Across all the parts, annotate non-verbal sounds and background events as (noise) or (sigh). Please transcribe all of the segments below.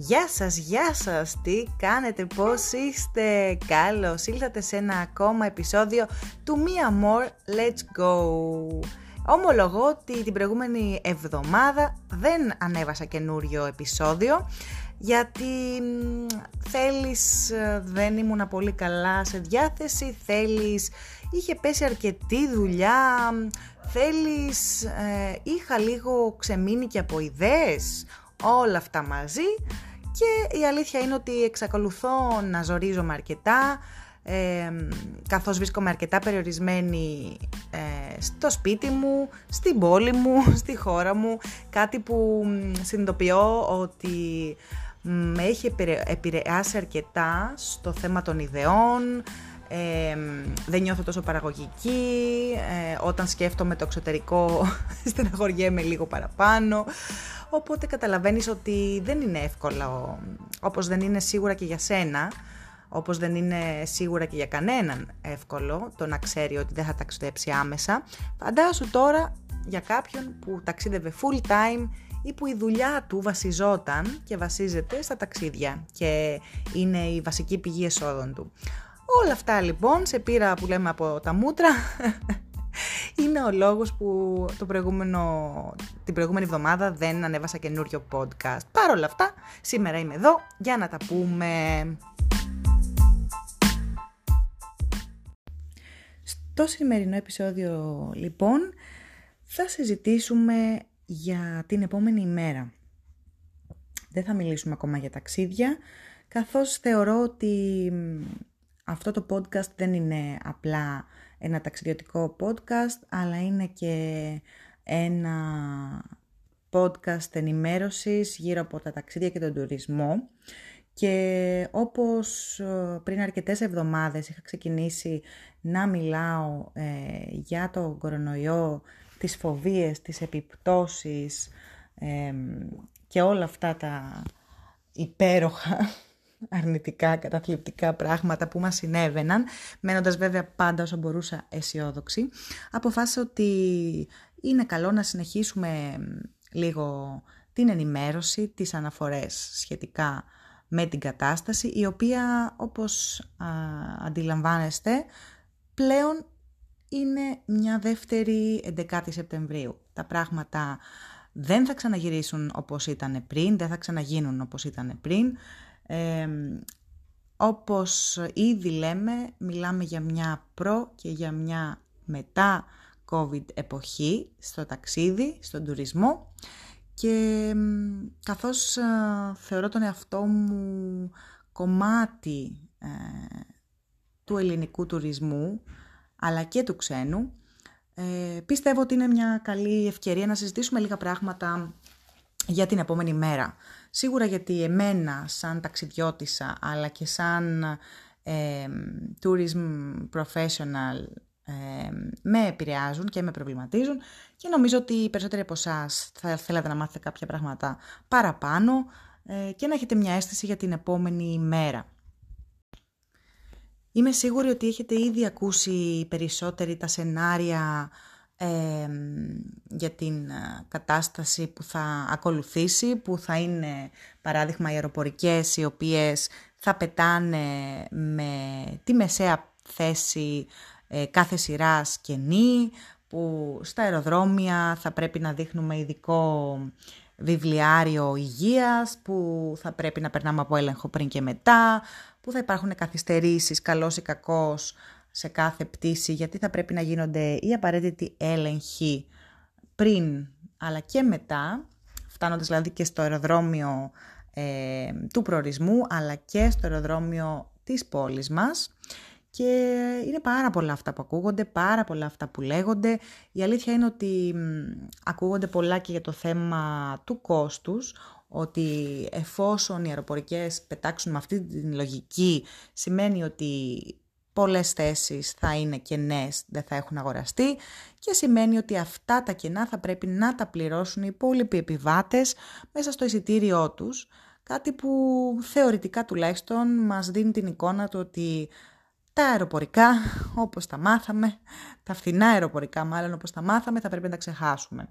Γεια σας, γεια σας, τι κάνετε, πώς είστε, καλώς ήλθατε σε ένα ακόμα επεισόδιο του Mia More. Let's Go. Ομολογώ ότι την προηγούμενη εβδομάδα δεν ανέβασα καινούριο επεισόδιο γιατί θέλεις ε, δεν ήμουν πολύ καλά σε διάθεση, θέλεις είχε πέσει αρκετή δουλειά, θέλεις ε, είχα λίγο ξεμείνει και από ιδέες, όλα αυτά μαζί και η αλήθεια είναι ότι εξακολουθώ να ζορίζομαι αρκετά ε, καθώς βρίσκομαι αρκετά περιορισμένη ε, στο σπίτι μου, στην πόλη μου, (laughs) στη χώρα μου. Κάτι που συνειδητοποιώ ότι με έχει επηρεάσει αρκετά στο θέμα των ιδεών, ε, δεν νιώθω τόσο παραγωγική, ε, όταν σκέφτομαι το εξωτερικό (laughs) στεναχωριέμαι λίγο παραπάνω, οπότε καταλαβαίνεις ότι δεν είναι εύκολο, όπως δεν είναι σίγουρα και για σένα, όπως δεν είναι σίγουρα και για κανέναν εύκολο το να ξέρει ότι δεν θα ταξιδέψει άμεσα, φαντάσου τώρα για κάποιον που ταξίδευε full time ή που η δουλειά του βασιζόταν και βασίζεται στα ταξίδια και είναι η βασική πηγή εσόδων του. Όλα αυτά λοιπόν σε πήρα που λέμε από τα μούτρα (laughs) είναι ο λόγος που το προηγούμενο, την προηγούμενη εβδομάδα δεν ανέβασα καινούριο podcast. Παρ' όλα αυτά, σήμερα είμαι εδώ για να τα πούμε. Στο σημερινό επεισόδιο λοιπόν θα συζητήσουμε για την επόμενη ημέρα. Δεν θα μιλήσουμε ακόμα για ταξίδια, καθώς θεωρώ ότι αυτό το podcast δεν είναι απλά ένα ταξιδιωτικό podcast, αλλά είναι και ένα podcast ενημέρωσης γύρω από τα ταξίδια και τον τουρισμό. Και όπως ε, πριν αρκετές εβδομάδες είχα ξεκινήσει να μιλάω ε, για το κορονοϊό, τις φοβίες, τις επιπτώσεις ε, και όλα αυτά τα υπέροχα αρνητικά, καταθλιπτικά πράγματα που μας συνέβαιναν, μένοντας βέβαια πάντα όσο μπορούσα αισιόδοξη, αποφάσισα ότι είναι καλό να συνεχίσουμε λίγο την ενημέρωση, τις αναφορές σχετικά με την κατάσταση, η οποία όπως α, αντιλαμβάνεστε πλέον είναι μια δεύτερη 11η Σεπτεμβρίου. Τα πράγματα δεν θα ξαναγυρίσουν όπως ήταν πριν, δεν θα ξαναγίνουν όπως ήταν πριν. Ε, όπως ήδη λέμε, μιλάμε για μια προ και για μια μετά COVID εποχή στο ταξίδι, στον τουρισμό και καθώς ε, θεωρώ τον εαυτό μου κομμάτι ε, του ελληνικού τουρισμού αλλά και του ξένου, ε, πιστεύω ότι είναι μια καλή ευκαιρία να συζητήσουμε λίγα πράγματα για την επόμενη μέρα. Σίγουρα γιατί εμένα σαν ταξιδιώτησα αλλά και σαν ε, tourism professional ε, με επηρεάζουν και με προβληματίζουν και νομίζω ότι οι περισσότεροι από εσάς θα θέλατε να μάθετε κάποια πράγματα παραπάνω ε, και να έχετε μια αίσθηση για την επόμενη ημέρα. Είμαι σίγουρη ότι έχετε ήδη ακούσει περισσότεροι τα σενάρια για την ε, κατάσταση που θα ακολουθήσει, που θα είναι παράδειγμα οι αεροπορικές οι οποίες θα πετάνε με τη μεσαία θέση ε, κάθε σειράς κενή, που στα αεροδρόμια θα πρέπει να δείχνουμε ειδικό βιβλιάριο υγείας, που θα πρέπει να περνάμε από έλεγχο πριν και μετά, που θα υπάρχουν καθυστερήσεις, καλός ή κακός, σε κάθε πτήση, γιατί θα πρέπει να γίνονται οι απαραίτητοι έλεγχοι πριν αλλά και μετά, φτάνοντας δηλαδή και στο αεροδρόμιο ε, του προορισμού, αλλά και στο αεροδρόμιο της πόλης μας. Και είναι πάρα πολλά αυτά που ακούγονται, πάρα πολλά αυτά που λέγονται. Η αλήθεια είναι ότι ακούγονται πολλά και για το θέμα του κόστους, ότι εφόσον οι αεροπορικές πετάξουν με αυτή την λογική, σημαίνει ότι πολλές θέσεις θα είναι κενές, δεν θα έχουν αγοραστεί και σημαίνει ότι αυτά τα κενά θα πρέπει να τα πληρώσουν οι υπόλοιποι επιβάτες μέσα στο εισιτήριό τους, κάτι που θεωρητικά τουλάχιστον μας δίνει την εικόνα του ότι τα αεροπορικά, όπως τα μάθαμε, τα φθηνά αεροπορικά μάλλον όπως τα μάθαμε, θα πρέπει να τα ξεχάσουμε.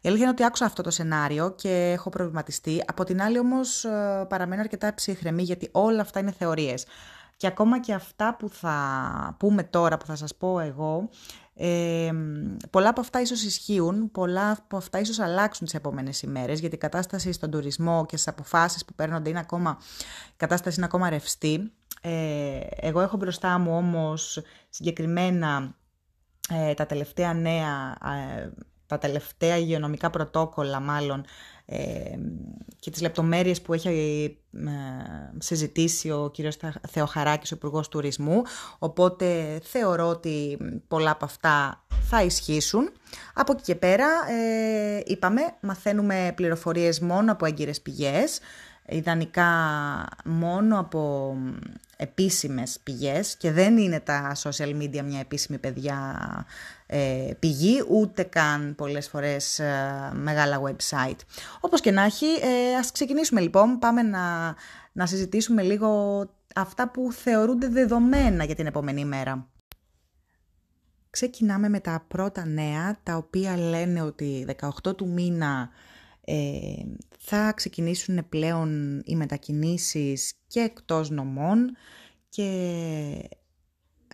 Η αλήθεια είναι ότι άκουσα αυτό το σενάριο και έχω προβληματιστεί. Από την άλλη όμως ε, παραμένω αρκετά ψυχρεμή γιατί όλα αυτά είναι θεωρίες. Και ακόμα και αυτά που θα πούμε τώρα, που θα σας πω εγώ, ε, πολλά από αυτά ίσως ισχύουν, πολλά από αυτά ίσως αλλάξουν τις επόμενες ημέρες, γιατί η κατάσταση στον τουρισμό και στις αποφάσεις που παίρνονται είναι ακόμα, η κατάσταση είναι ακόμα ρευστή. Ε, εγώ έχω μπροστά μου όμως συγκεκριμένα ε, τα τελευταία νέα, ε, τα τελευταία υγειονομικά πρωτόκολλα μάλλον και τις λεπτομέρειες που έχει ε, συζητήσει ο κύριος Θεοχαράκης, ο υπουργός Τουρισμού, οπότε θεωρώ ότι πολλά από αυτά θα ισχύσουν. Από εκεί και πέρα, ε, είπαμε, μαθαίνουμε πληροφορίες μόνο από έγκυρες πηγές, ιδανικά μόνο από επίσημες πηγές και δεν είναι τα social media μια επίσημη παιδιά ε, πηγή, ούτε καν πολλές φορές ε, μεγάλα website. Όπως και να έχει, ε, ας ξεκινήσουμε λοιπόν, πάμε να, να συζητήσουμε λίγο αυτά που θεωρούνται δεδομένα για την επόμενη μέρα. Ξεκινάμε με τα πρώτα νέα, τα οποία λένε ότι 18 του μήνα ε, θα ξεκινήσουν πλέον οι μετακινήσεις και εκτός νομών και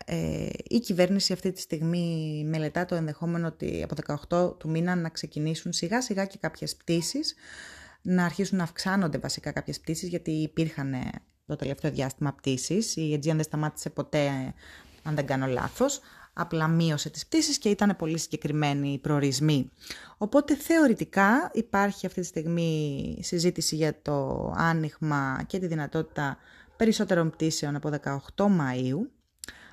ε, η κυβέρνηση αυτή τη στιγμή μελετά το ενδεχόμενο ότι από 18 του μήνα να ξεκινήσουν σιγά σιγά και κάποιες πτήσεις, να αρχίσουν να αυξάνονται βασικά κάποιες πτήσεις γιατί υπήρχαν το τελευταίο διάστημα πτήσεις, η Aegean δεν σταμάτησε ποτέ αν δεν κάνω λάθος, απλά μείωσε τις πτήσεις και ήταν πολύ συγκεκριμένοι οι προορισμοί. Οπότε θεωρητικά υπάρχει αυτή τη στιγμή συζήτηση για το άνοιγμα και τη δυνατότητα περισσότερων πτήσεων από 18 Μαΐου.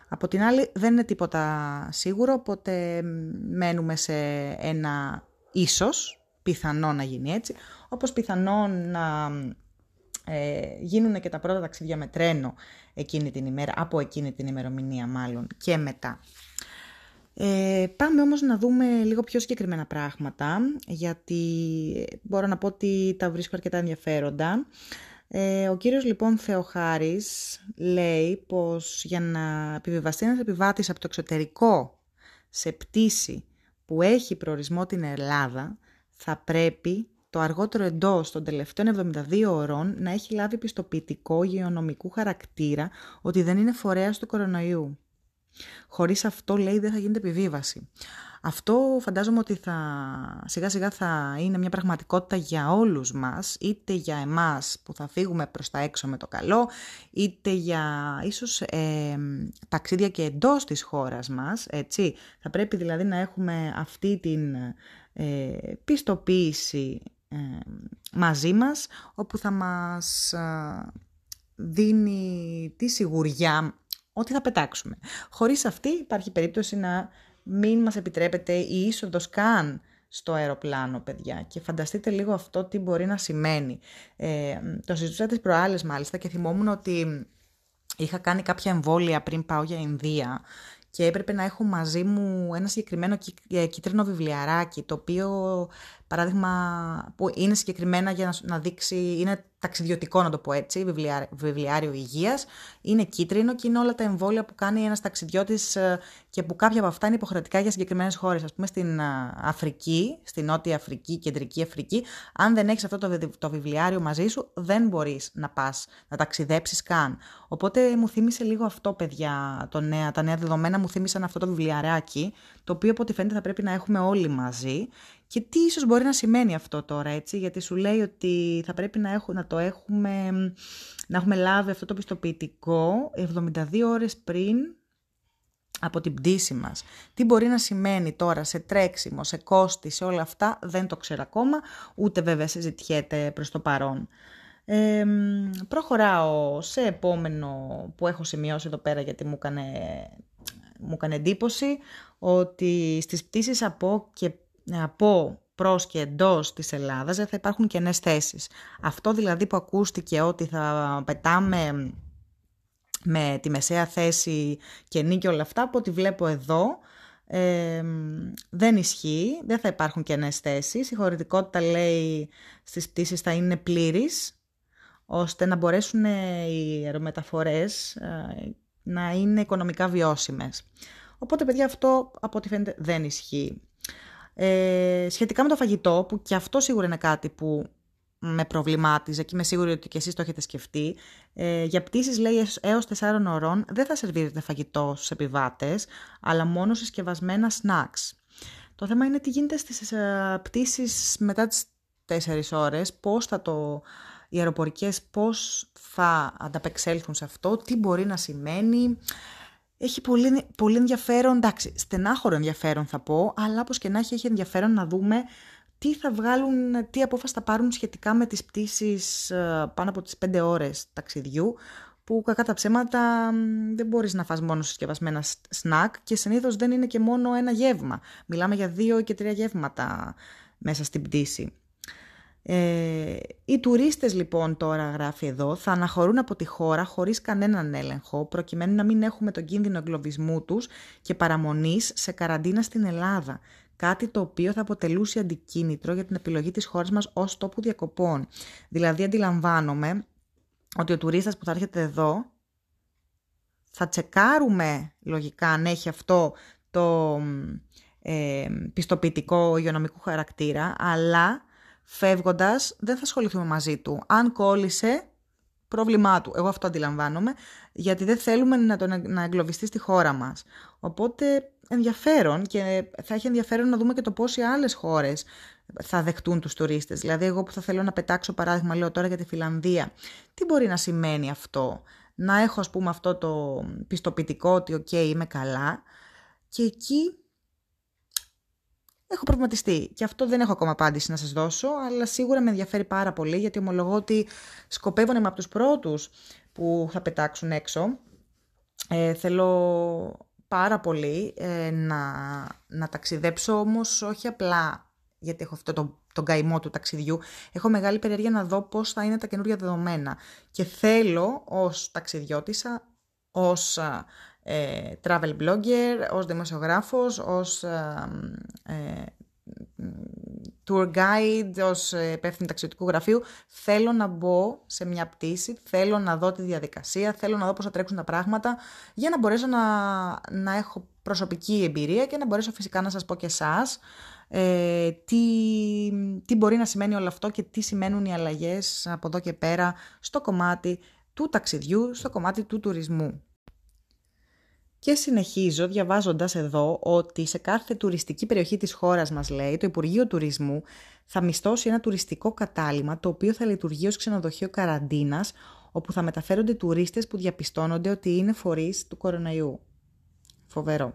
Από την άλλη δεν είναι τίποτα σίγουρο, οπότε μένουμε σε ένα ίσως, πιθανό να γίνει έτσι, όπως πιθανό να ε, γίνουν και τα πρώτα ταξίδια με τρένο εκείνη την ημέρα, από εκείνη την ημερομηνία μάλλον και μετά. Ε, πάμε όμως να δούμε λίγο πιο συγκεκριμένα πράγματα, γιατί μπορώ να πω ότι τα βρίσκω αρκετά ενδιαφέροντα. Ε, ο κύριος λοιπόν Θεοχάρης λέει πως για να επιβιβαστεί ένας επιβάτης από το εξωτερικό σε πτήση που έχει προορισμό την Ελλάδα, θα πρέπει το αργότερο εντός των τελευταίων 72 ώρων να έχει λάβει πιστοποιητικό γεωνομικού χαρακτήρα ότι δεν είναι φορέας του κορονοϊού. Χωρίς αυτό λέει δεν θα γίνεται επιβίβαση. Αυτό φαντάζομαι ότι θα, σιγά σιγά θα είναι μια πραγματικότητα για όλους μας, είτε για εμάς που θα φύγουμε προς τα έξω με το καλό, είτε για ίσως ε, ταξίδια και εντός της χώρας μας, έτσι. Θα πρέπει δηλαδή να έχουμε αυτή την ε, πιστοποίηση ε, μαζί μας, όπου θα μας δίνει τη σιγουριά ότι θα πετάξουμε. Χωρίς αυτή υπάρχει περίπτωση να μην μας επιτρέπεται η είσοδος καν στο αεροπλάνο, παιδιά. Και φανταστείτε λίγο αυτό τι μπορεί να σημαίνει. Ε, το συζητούσα τις προάλλες μάλιστα και θυμόμουν ότι είχα κάνει κάποια εμβόλια πριν πάω για Ινδία και έπρεπε να έχω μαζί μου ένα συγκεκριμένο ε, κίτρινο βιβλιαράκι, το οποίο, παράδειγμα, που είναι συγκεκριμένα για να, να δείξει, είναι ταξιδιωτικό να το πω έτσι, βιβλιάριο, βιβλιάριο υγείας, είναι κίτρινο και είναι όλα τα εμβόλια που κάνει ένας ταξιδιώτης ε, και που κάποια από αυτά είναι υποχρεωτικά για συγκεκριμένες χώρες. Ας πούμε στην ε, Αφρική, στην Νότια Αφρική, Κεντρική Αφρική, αν δεν έχεις αυτό το, το βιβλιάριο μαζί σου, δεν μπορείς να πας, να ταξιδέψεις καν. Οπότε μου θύμισε λίγο αυτό, παιδιά, το νέα, τα νέα δεδομένα μου θύμισαν αυτό το βιβλιαράκι, το οποίο από ό,τι φαίνεται θα πρέπει να έχουμε όλοι μαζί και τι ίσως μπορεί να σημαίνει αυτό τώρα, έτσι, γιατί σου λέει ότι θα πρέπει να, έχω, να το έχουμε, να έχουμε λάβει αυτό το πιστοποιητικό 72 ώρες πριν από την πτήση μας. Τι μπορεί να σημαίνει τώρα σε τρέξιμο, σε κόστη, σε όλα αυτά, δεν το ξέρω ακόμα, ούτε βέβαια συζητιέται προς το παρόν. Ε, προχωράω σε επόμενο που έχω σημειώσει εδώ πέρα γιατί μου έκανε, μου έκανε εντύπωση ότι στις πτήσεις από και από προς και εντός της Ελλάδας δεν θα υπάρχουν κενές θέσεις. Αυτό δηλαδή που ακούστηκε ότι θα πετάμε με τη μεσαία θέση κενή και όλα αυτά, από ό,τι βλέπω εδώ, ε, δεν ισχύει, δεν θα υπάρχουν κενές θέσεις. Η χωρητικότητα λέει στις πτήσεις θα είναι πλήρης, ώστε να μπορέσουν οι αερομεταφορές ε, να είναι οικονομικά βιώσιμες. Οπότε, παιδιά, αυτό από ό,τι φαίνεται δεν ισχύει. Ε, σχετικά με το φαγητό, που και αυτό σίγουρα είναι κάτι που με προβλημάτιζε και είμαι σίγουρη ότι και εσείς το έχετε σκεφτεί. Ε, για πτήσεις λέει έως 4 ώρων δεν θα σερβίρετε φαγητό στους επιβάτες, αλλά μόνο συσκευασμένα snacks. Το θέμα είναι τι γίνεται στις ε, πτήσεις μετά τις 4 ώρες, πώς θα το, οι αεροπορικές πώς θα ανταπεξέλθουν σε αυτό, τι μπορεί να σημαίνει. Έχει πολύ, πολύ ενδιαφέρον, εντάξει, στενάχωρο ενδιαφέρον θα πω, αλλά όπως και να έχει, έχει ενδιαφέρον να δούμε τι θα βγάλουν, τι απόφαση θα πάρουν σχετικά με τις πτήσεις ε, πάνω από τις 5 ώρες ταξιδιού, που κακά τα ψέματα δεν μπορείς να φας μόνο συσκευασμένα σνακ και συνήθως δεν είναι και μόνο ένα γεύμα. Μιλάμε για δύο και τρία γεύματα μέσα στην πτήση. Ε, οι τουρίστες λοιπόν τώρα γράφει εδώ θα αναχωρούν από τη χώρα χωρίς κανέναν έλεγχο προκειμένου να μην έχουμε τον κίνδυνο εγκλωβισμού τους και παραμονής σε καραντίνα στην Ελλάδα κάτι το οποίο θα αποτελούσε αντικίνητρο για την επιλογή της χώρας μας ως τόπου διακοπών. Δηλαδή αντιλαμβάνομαι ότι ο τουρίστας που θα έρχεται εδώ θα τσεκάρουμε λογικά αν έχει αυτό το ε, πιστοποιητικό υγειονομικού χαρακτήρα, αλλά φεύγοντας δεν θα ασχοληθούμε μαζί του. Αν κόλλησε, πρόβλημά του. Εγώ αυτό αντιλαμβάνομαι, γιατί δεν θέλουμε να τον να εγκλωβιστεί στη χώρα μας. Οπότε ενδιαφέρον και θα έχει ενδιαφέρον να δούμε και το πώς οι άλλες χώρες θα δεχτούν τους τουρίστες. Δηλαδή εγώ που θα θέλω να πετάξω παράδειγμα, λέω τώρα για τη Φιλανδία, τι μπορεί να σημαίνει αυτό; Να έχω ας πούμε αυτό το πιστοποιητικό ότι ΟΚ είμαι καλά και εκεί έχω προβληματιστεί. Και αυτό δεν έχω ακόμα απάντηση να σας δώσω, αλλά σίγουρα με ενδιαφέρει πάρα πολύ, γιατί ομολογώ ότι σκοπεύω να είμαι από τους πρώτους που θα πετάξουν έξω. Ε, θέλω πάρα πολύ ε, να, να ταξιδέψω, όμως όχι απλά γιατί έχω αυτό το, τον καημό του ταξιδιού. Έχω μεγάλη περιέργεια να δω πώς θα είναι τα καινούργια δεδομένα. Και θέλω ως ταξιδιώτησα, ως ε, travel blogger, ως δημοσιογράφος, ως ε, ε, tour guide, ως υπεύθυνη ταξιδιωτικού γραφείου, θέλω να μπω σε μια πτήση, θέλω να δω τη διαδικασία, θέλω να δω πώς θα τρέξουν τα πράγματα, για να μπορέσω να, να έχω προσωπική εμπειρία και να μπορέσω φυσικά να σας πω και εσάς ε, τι, τι μπορεί να σημαίνει όλο αυτό και τι σημαίνουν οι αλλαγές από εδώ και πέρα στο κομμάτι του ταξιδιού, στο κομμάτι του τουρισμού. Και συνεχίζω διαβάζοντας εδώ ότι σε κάθε τουριστική περιοχή της χώρας μας λέει το Υπουργείο Τουρισμού θα μισθώσει ένα τουριστικό κατάλημα το οποίο θα λειτουργεί ως ξενοδοχείο καραντίνας όπου θα μεταφέρονται τουρίστες που διαπιστώνονται ότι είναι φορείς του κοροναϊού. Φοβερό.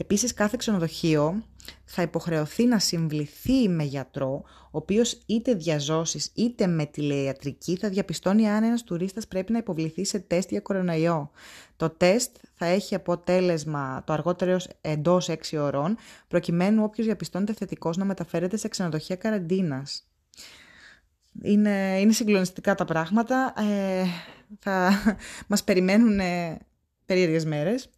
Επίσης κάθε ξενοδοχείο θα υποχρεωθεί να συμβληθεί με γιατρό, ο οποίος είτε διαζώσεις είτε με τηλεϊατρική θα διαπιστώνει αν ένας τουρίστας πρέπει να υποβληθεί σε τεστ για κοροναϊό. Το τεστ θα έχει αποτέλεσμα το αργότερο εντός 6 ώρων, προκειμένου όποιος διαπιστώνεται θετικός να μεταφέρεται σε ξενοδοχεία καραντίνας. Είναι, είναι συγκλονιστικά τα πράγματα. Ε, θα (laughs) μας περιμένουν περίεργες μέρες.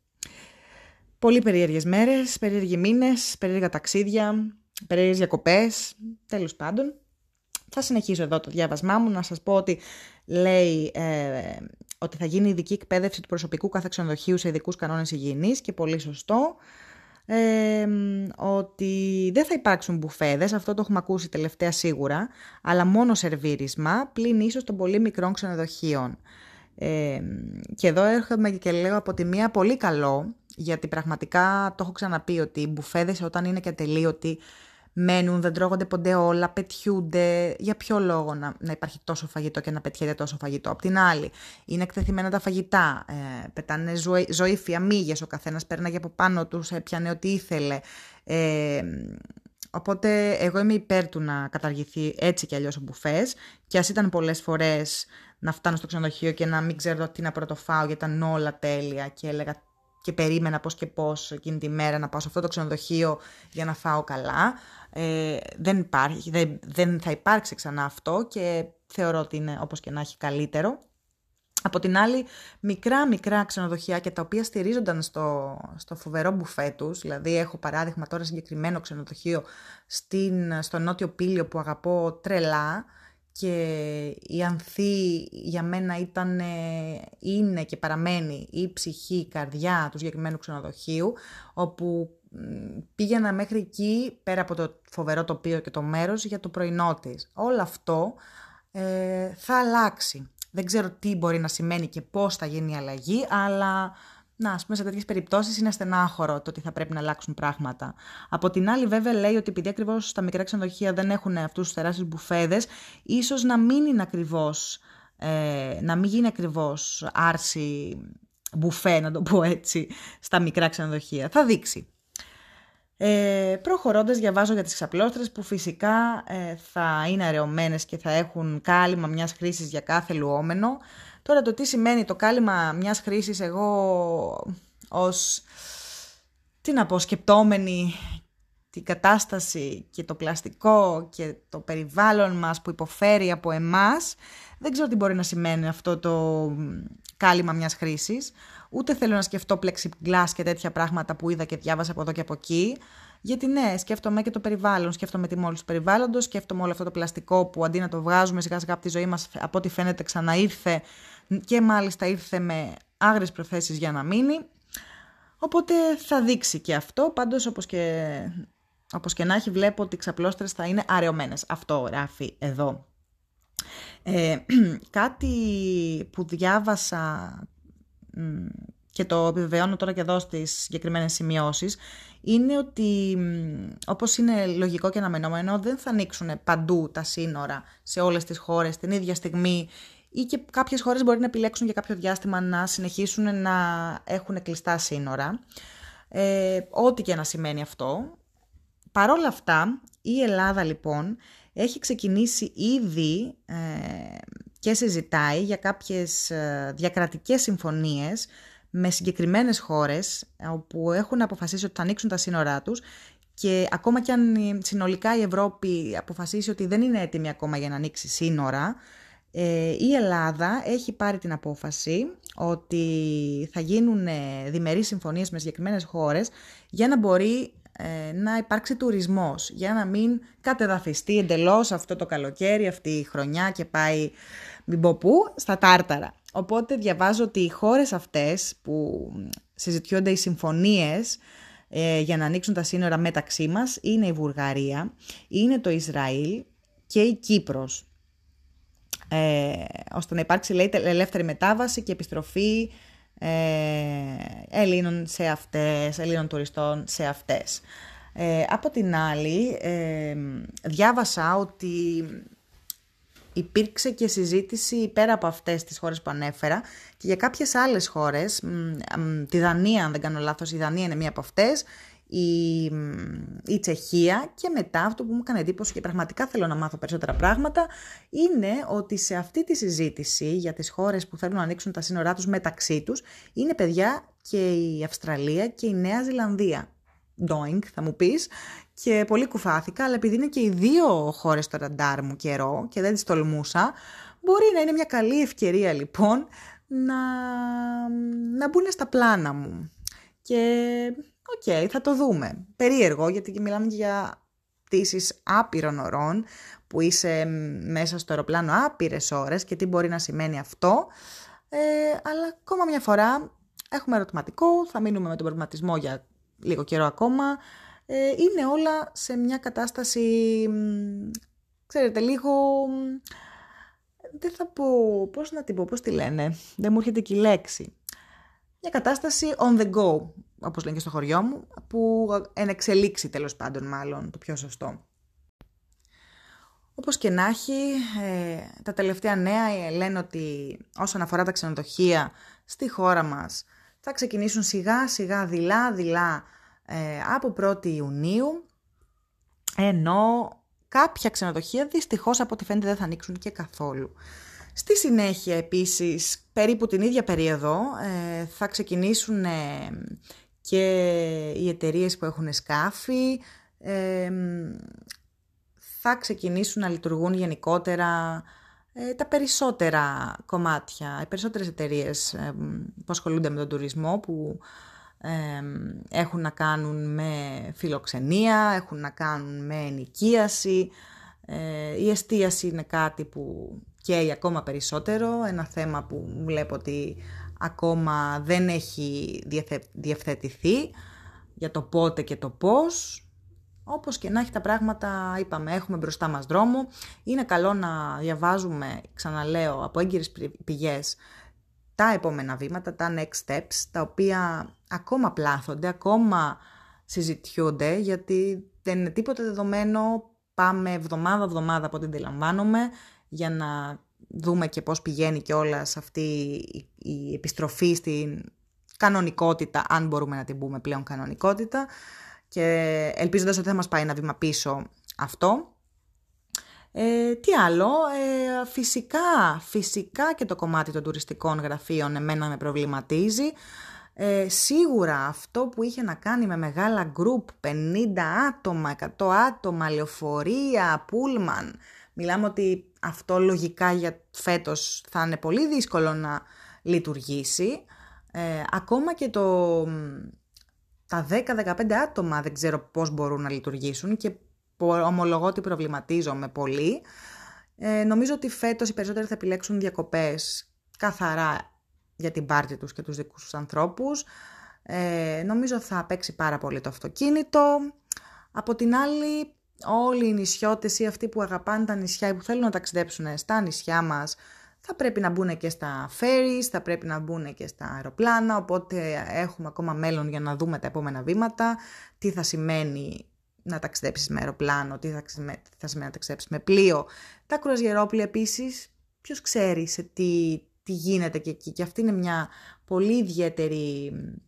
Πολύ περίεργες μέρες, περίεργοι μήνες, περίεργα ταξίδια, περίεργες διακοπές, τέλος πάντων. Θα συνεχίσω εδώ το διάβασμά μου να σας πω ότι λέει ε, ότι θα γίνει ειδική εκπαίδευση του προσωπικού κάθε ξενοδοχείου σε ειδικούς κανόνες υγιεινής και πολύ σωστό. Ε, ότι δεν θα υπάρξουν μπουφέδες, αυτό το έχουμε ακούσει τελευταία σίγουρα, αλλά μόνο σερβίρισμα, πλην ίσως των πολύ μικρών ξενοδοχείων. Ε, και εδώ έρχομαι και λέω από τη μία πολύ καλό, γιατί πραγματικά το έχω ξαναπεί ότι οι μπουφέδες όταν είναι και ατελείωτοι μένουν, δεν τρώγονται ποτέ όλα, πετιούνται. Για ποιο λόγο να, να υπάρχει τόσο φαγητό και να πετιέται τόσο φαγητό; Απ' την άλλη, είναι εκτεθειμένα τα φαγητά, ε, πετάνε ζωή, ζωήφια, μύγες, ο καθένας πέρναγε από πάνω τους, έπιανε ό,τι ήθελε. Ε, οπότε εγώ είμαι υπέρ του να καταργηθεί έτσι κι αλλιώς ο μπουφές και ας ήταν πολλές φορές να φτάνω στο ξενοδοχείο και να μην ξέρω τι να πρωτοφάω γιατί ήταν όλα τέλεια και έλεγα και περίμενα πώς και πώς εκείνη τη μέρα να πάω σε αυτό το ξενοδοχείο για να φάω καλά. Ε, δεν, υπάρχει, δεν, δεν θα υπάρξει ξανά αυτό και θεωρώ ότι είναι όπως και να έχει καλύτερο. Από την άλλη, μικρά μικρά ξενοδοχεία και τα οποία στηρίζονταν στο, στο φοβερό μπουφέ τους, δηλαδή έχω παράδειγμα τώρα συγκεκριμένο ξενοδοχείο στην, στο Νότιο Πύλιο που αγαπώ τρελά, και η Ανθή για μένα ήταν, είναι και παραμένει η ψυχή, η καρδιά του συγκεκριμένου ξενοδοχείου, όπου πήγαινα μέχρι εκεί, πέρα από το φοβερό τοπίο και το μέρος, για το πρωινό της. Όλο αυτό ε, θα αλλάξει. Δεν ξέρω τι μπορεί να σημαίνει και πώς θα γίνει η αλλαγή, αλλά να, ας πούμε, σε τέτοιες περιπτώσεις είναι στενάχωρο το ότι θα πρέπει να αλλάξουν πράγματα. Από την άλλη, βέβαια, λέει ότι επειδή ακριβώς τα μικρά ξενοδοχεία δεν έχουν αυτούς τους τεράστιους μπουφέδες, ίσως να μην είναι ακριβώς. Ε, να μην γίνει ακριβώς άρση μπουφέ, να το πω έτσι, στα μικρά ξενοδοχεία. Θα δείξει. Ε, προχωρώντας διαβάζω για τις ξαπλώστρες που φυσικά ε, θα είναι αραιωμένες και θα έχουν κάλυμα μιας χρήσης για κάθε λουόμενο. Τώρα το τι σημαίνει το κάλυμα μιας χρήσης εγώ ως τι να πω σκεπτόμενη την κατάσταση και το πλαστικό και το περιβάλλον μας που υποφέρει από εμάς δεν ξέρω τι μπορεί να σημαίνει αυτό το κάλυμα μιας χρήσης. Ούτε θέλω να σκεφτώ plexiglass και τέτοια πράγματα που είδα και διάβασα από εδώ και από εκεί. Γιατί ναι, σκέφτομαι και το περιβάλλον, σκέφτομαι τη μόλι του περιβάλλοντος, σκέφτομαι όλο αυτό το πλαστικό που αντί να το βγάζουμε σιγά σιγά από τη ζωή μας, από ό,τι φαίνεται ξαναήρθε και μάλιστα ήρθε με άγριες προθέσεις για να μείνει. Οπότε θα δείξει και αυτό. Πάντως, όπως και, όπως και να έχει, βλέπω ότι οι ξαπλώστρες θα είναι αραιωμένες. Αυτό γράφει εδώ. Ε, (clears throat) κάτι που διάβασα και το επιβεβαιώνω τώρα και εδώ στις συγκεκριμένες σημειώσεις, είναι ότι όπως είναι λογικό και αναμενόμενο δεν θα ανοίξουν παντού τα σύνορα σε όλες τις χώρες την ίδια στιγμή ή και κάποιες χώρες μπορεί να επιλέξουν για κάποιο διάστημα να συνεχίσουν να έχουν κλειστά σύνορα. Ε, ό,τι και να σημαίνει αυτό. Παρόλα αυτά, η Ελλάδα λοιπόν έχει ξεκινήσει ήδη ε, και συζητάει για κάποιες ε, διακρατικές συμφωνίες με συγκεκριμένες χώρες όπου έχουν αποφασίσει ότι θα ανοίξουν τα σύνορά τους και ακόμα και αν συνολικά η Ευρώπη αποφασίσει ότι δεν είναι έτοιμη ακόμα για να ανοίξει σύνορα, ε, η Ελλάδα έχει πάρει την απόφαση ότι θα γίνουν διμερείς συμφωνίες με συγκεκριμένες χώρες για να μπορεί ε, να υπάρξει τουρισμός, για να μην κατεδαφιστεί εντελώς αυτό το καλοκαίρι, αυτή η χρονιά και πάει μην πω πού, στα τάρταρα. Οπότε διαβάζω ότι οι χώρες αυτές που συζητιούνται οι συμφωνίες ε, για να ανοίξουν τα σύνορα μεταξύ μας είναι η Βουλγαρία, είναι το Ισραήλ και η Κύπρος. Ε, ώστε να υπάρξει λέει, ελεύθερη μετάβαση και επιστροφή ε, Ελλήνων σε αυτές, Ελλήνων τουριστών σε αυτές. Ε, από την άλλη, ε, διάβασα ότι υπήρξε και συζήτηση πέρα από αυτές τις χώρες που ανέφερα και για κάποιες άλλες χώρες, τη Δανία αν δεν κάνω λάθος, η Δανία είναι μία από αυτές, η, η Τσεχία και μετά αυτό που μου έκανε εντύπωση και πραγματικά θέλω να μάθω περισσότερα πράγματα είναι ότι σε αυτή τη συζήτηση για τις χώρες που θέλουν να ανοίξουν τα σύνορά τους μεταξύ τους είναι παιδιά και η Αυστραλία και η Νέα Ζηλανδία. Doing θα μου πεις και πολύ κουφάθηκα, αλλά επειδή είναι και οι δύο χώρες στο ραντάρ μου καιρό και δεν τις τολμούσα, μπορεί να είναι μια καλή ευκαιρία λοιπόν να, να μπουν στα πλάνα μου. Και ΟΚ, okay, θα το δούμε. Περίεργο, γιατί μιλάμε για πτήσεις άπειρων ωρών, που είσαι μέσα στο αεροπλάνο άπειρες ώρες και τι μπορεί να σημαίνει αυτό. Ε, αλλά ακόμα μια φορά έχουμε ερωτηματικό, θα μείνουμε με τον προβληματισμό για λίγο καιρό ακόμα. Ε, είναι όλα σε μια κατάσταση, ξέρετε, λίγο... Δεν θα πω, πώς να την πω, πώς τη λένε, δεν μου έρχεται και η λέξη. Μια κατάσταση on the go, όπως λένε και στο χωριό μου, που ενεξελίξει τέλος πάντων μάλλον το πιο σωστό. Όπως και να έχει, ε, τα τελευταία νέα λένε ότι όσον αφορά τα ξενοδοχεία στη χώρα μας θα ξεκινήσουν σιγά σιγά δειλά δειλά ε, από 1η Ιουνίου, ενώ κάποια ξενοδοχεία δυστυχώς από ό,τι φαίνεται δεν θα ανοίξουν και καθόλου. Στη συνέχεια επίσης, περίπου την ίδια περίοδο, ε, θα ξεκινήσουν ε, και οι εταιρείες που έχουν σκάφη, θα ξεκινήσουν να λειτουργούν γενικότερα τα περισσότερα κομμάτια, οι περισσότερες εταιρείες που ασχολούνται με τον τουρισμό, που έχουν να κάνουν με φιλοξενία, έχουν να κάνουν με ενοικίαση. Ε, η εστίαση είναι κάτι που καίει ακόμα περισσότερο, ένα θέμα που βλέπω ότι ακόμα δεν έχει διευθετηθεί. για το πότε και το πώς. Όπως και να έχει τα πράγματα, είπαμε, έχουμε μπροστά μας δρόμο. Είναι καλό να διαβάζουμε, ξαναλέω, από έγκυρες πηγές τα επόμενα βήματα, τα next steps, τα οποία ακόμα πλάθονται, ακόμα συζητιούνται, γιατί δεν είναι τίποτα δεδομένο. Πάμε εβδομάδα-εβδομάδα από ό,τι αντιλαμβάνομαι, για να δούμε και πώς πηγαίνει και όλα σε αυτή η επιστροφή στην κανονικότητα, αν μπορούμε να την πούμε πλέον κανονικότητα και ελπίζοντας ότι θα μας πάει ένα βήμα πίσω αυτό. Ε, τι άλλο, ε, φυσικά, φυσικά και το κομμάτι των τουριστικών γραφείων εμένα με προβληματίζει. Ε, σίγουρα αυτό που είχε να κάνει με μεγάλα γκρουπ, 50 άτομα, 100 άτομα, λεωφορεία, πούλμαν, μιλάμε ότι αυτό λογικά για φέτος θα είναι πολύ δύσκολο να λειτουργήσει. Ε, ακόμα και το, τα 10-15 άτομα δεν ξέρω πώς μπορούν να λειτουργήσουν και ομολογώ ότι προβληματίζομαι πολύ. Ε, νομίζω ότι φέτος οι περισσότεροι θα επιλέξουν διακοπές καθαρά για την πάρτη τους και τους δικούς τους ανθρώπους. Ε, νομίζω θα παίξει πάρα πολύ το αυτοκίνητο. Από την άλλη, όλοι οι νησιώτες ή αυτοί που αγαπάνε τα νησιά ή που θέλουν να ταξιδέψουν στα νησιά μας, θα πρέπει να μπουν και στα ferries, θα πρέπει να μπουν και στα αεροπλάνα, οπότε έχουμε ακόμα μέλλον για να δούμε τα επόμενα βήματα, τι θα σημαίνει να ταξιδέψεις με αεροπλάνο, τι θα, θα σημαίνει να ταξιδέψεις με πλοίο. Τα κρουαζιερόπλια επίσης, ποιος ξέρει σε τι, τι γίνεται και εκεί. Και αυτή είναι μια πολύ ιδιαίτερη, ε,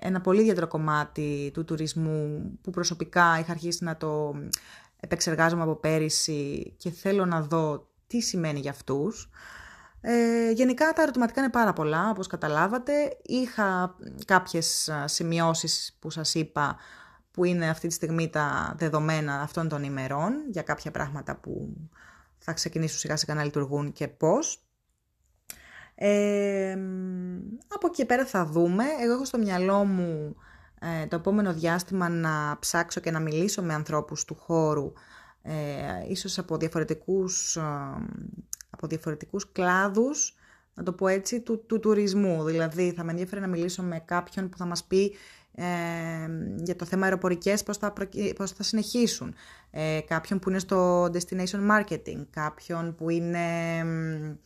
ένα πολύ ιδιαίτερο κομμάτι του τουρισμού που προσωπικά είχα αρχίσει να το επεξεργάζομαι από πέρυσι και θέλω να δω τι σημαίνει για αυτούς. Ε, γενικά τα ερωτηματικά είναι πάρα πολλά, όπως καταλάβατε. Είχα κάποιες σημειώσεις που σας είπα που είναι αυτή τη στιγμή τα δεδομένα αυτών των ημερών για κάποια πράγματα που θα ξεκινήσουν σιγά σιγά να λειτουργούν και πώς. Ε, από εκεί πέρα θα δούμε. Εγώ έχω στο μυαλό μου ε, το επόμενο διάστημα να ψάξω και να μιλήσω με ανθρώπους του χώρου ε, ίσως από διαφορετικούς, ε, από διαφορετικούς κλάδους, να το πω έτσι, του, του τουρισμού. Δηλαδή θα με ενδιαφέρει να μιλήσω με κάποιον που θα μας πει ε, για το θέμα αεροπορικές πώς θα, πώς θα συνεχίσουν. Ε, κάποιον που είναι στο destination marketing, κάποιον που είναι ε,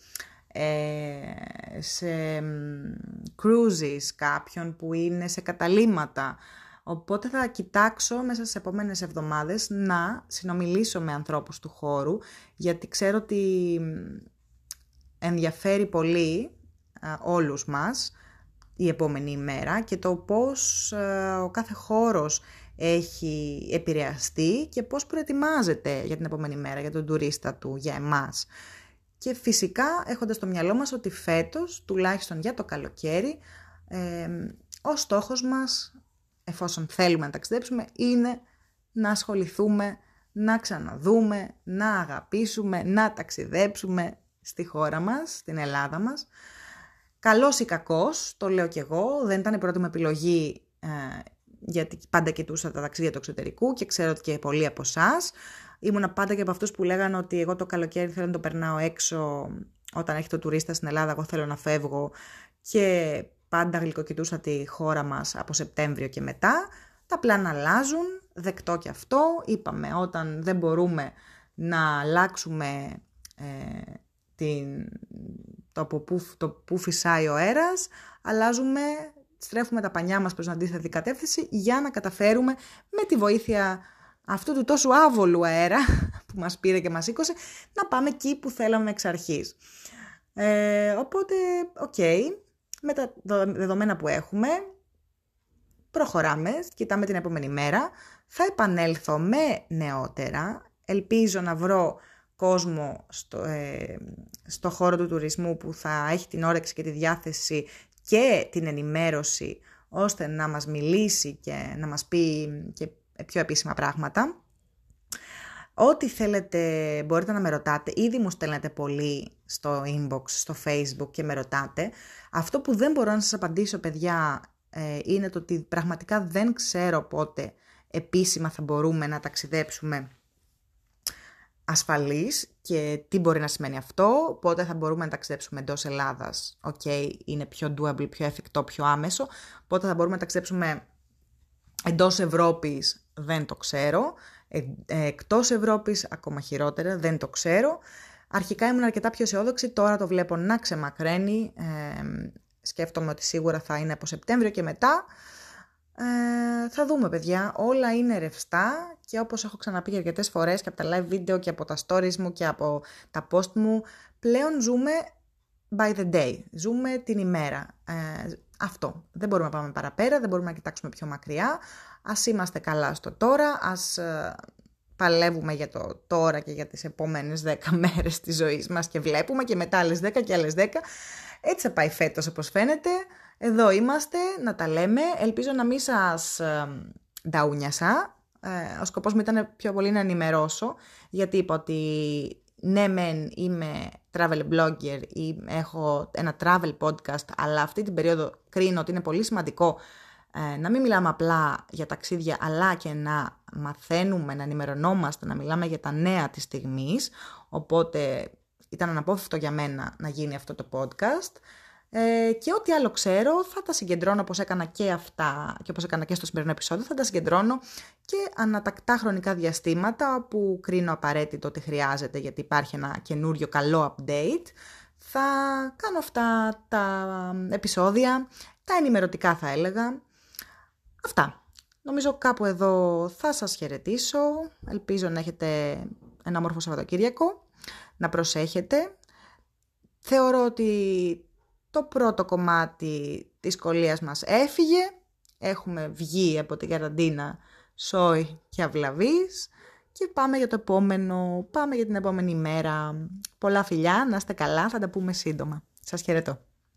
σε cruises, κάποιον που είναι σε καταλήματα. Οπότε θα κοιτάξω μέσα στις επόμενες εβδομάδες να συνομιλήσω με ανθρώπους του χώρου, γιατί ξέρω ότι ενδιαφέρει πολύ όλους μας η επόμενη ημέρα και το πώς ο κάθε χώρος έχει επηρεαστεί και πώς προετοιμάζεται για την επόμενη μέρα, για τον τουρίστα του, για εμάς. Και φυσικά έχοντας στο μυαλό μας ότι φέτος, τουλάχιστον για το καλοκαίρι, ε, ο στόχος μας εφόσον θέλουμε να ταξιδέψουμε, είναι να ασχοληθούμε, να ξαναδούμε, να αγαπήσουμε, να ταξιδέψουμε στη χώρα μας, στην Ελλάδα μας. Καλός ή κακός, το λέω κι εγώ, δεν ήταν η πρώτη μου επιλογή ε, γιατί πάντα κοιτούσα τα ταξίδια του εξωτερικού και ξέρω ότι και πολλοί από εσάς. Ήμουνα πάντα και από αυτούς που λέγανε ότι εγώ το καλοκαίρι θέλω να το περνάω έξω όταν έχει το τουρίστα στην Ελλάδα, εγώ θέλω να φεύγω και πάντα γλυκοκοιτούσα τη χώρα μας από Σεπτέμβριο και μετά. Τα πλάνα αλλάζουν, δεκτό και αυτό. Είπαμε όταν δεν μπορούμε να αλλάξουμε ε, την, το, που, το που φυσάει ο αέρας, αλλάζουμε, στρέφουμε τα πανιά μας προς την αντίθετη κατεύθυνση για να καταφέρουμε με τη βοήθεια αυτού του τόσο άβολου αέρα (laughs) που μας πήρε και μας σήκωσε, να πάμε εκεί που θέλαμε εξ αρχής. Ε, οπότε, οκ, με τα δεδομένα που έχουμε, προχωράμε, κοιτάμε την επόμενη μέρα, θα επανέλθω με νεότερα, ελπίζω να βρω κόσμο στο, ε, στο χώρο του τουρισμού που θα έχει την όρεξη και τη διάθεση και την ενημέρωση ώστε να μας μιλήσει και να μας πει και πιο επίσημα πράγματα. Ό,τι θέλετε μπορείτε να με ρωτάτε. Ήδη μου στέλνετε πολύ στο inbox, στο facebook και με ρωτάτε. Αυτό που δεν μπορώ να σας απαντήσω παιδιά ε, είναι το ότι πραγματικά δεν ξέρω πότε επίσημα θα μπορούμε να ταξιδέψουμε ασφαλείς και τι μπορεί να σημαίνει αυτό, πότε θα μπορούμε να ταξιδέψουμε εντός Ελλάδας, οκ, είναι πιο doable, πιο εφικτό, πιο άμεσο, πότε θα μπορούμε να ταξιδέψουμε Εντός Ευρώπης δεν το ξέρω. Ε, ε, εκτός Ευρώπης ακόμα χειρότερα, δεν το ξέρω. Αρχικά ήμουν αρκετά πιο αισιόδοξη, τώρα το βλέπω να ξεμακραίνει. Ε, σκέφτομαι ότι σίγουρα θα είναι από Σεπτέμβριο και μετά. Ε, θα δούμε παιδιά, όλα είναι ρευστά και όπως έχω ξαναπεί αρκετές φορές και από τα live video και από τα stories μου και από τα post μου, πλέον ζούμε by the day, ζούμε την ημέρα. Ε, αυτό, δεν μπορούμε να πάμε παραπέρα, δεν μπορούμε να κοιτάξουμε πιο μακριά, ας είμαστε καλά στο τώρα, ας ε, παλεύουμε για το τώρα και για τις επόμενες 10 (laughs) μέρες της ζωής μας και βλέπουμε και μετά άλλες 10 και άλλες 10. Έτσι θα πάει φέτος όπως φαίνεται. Εδώ είμαστε να τα λέμε. Ελπίζω να μην σας νταούνιασα. Ε, ο σκοπός μου ήταν πιο πολύ να ενημερώσω, γιατί είπα ότι ναι μεν είμαι travel blogger ή έχω ένα travel podcast, αλλά αυτή την περίοδο κρίνω ότι είναι πολύ σημαντικό ε, να μην μιλάμε απλά για ταξίδια, αλλά και να μαθαίνουμε, να ενημερωνόμαστε, να μιλάμε για τα νέα της στιγμής, οπότε ήταν αναπόφευκτο για μένα να γίνει αυτό το podcast. Ε, και ό,τι άλλο ξέρω θα τα συγκεντρώνω όπως έκανα και αυτά και όπως έκανα και στο σημερινό επεισόδιο θα τα συγκεντρώνω και ανατακτά χρονικά διαστήματα που κρίνω απαραίτητο ότι χρειάζεται γιατί υπάρχει ένα καινούριο καλό update θα κάνω αυτά τα επεισόδια, τα ενημερωτικά θα έλεγα. Αυτά. Νομίζω κάπου εδώ θα σας χαιρετήσω. Ελπίζω να έχετε ένα όμορφο Σαββατοκύριακο, να προσέχετε. Θεωρώ ότι το πρώτο κομμάτι της σχολείας μας έφυγε. Έχουμε βγει από την καραντίνα σόι και αυλαβής και πάμε για το επόμενο, πάμε για την επόμενη μέρα. Πολλά φιλιά, να είστε καλά, θα τα πούμε σύντομα. Σας χαιρετώ.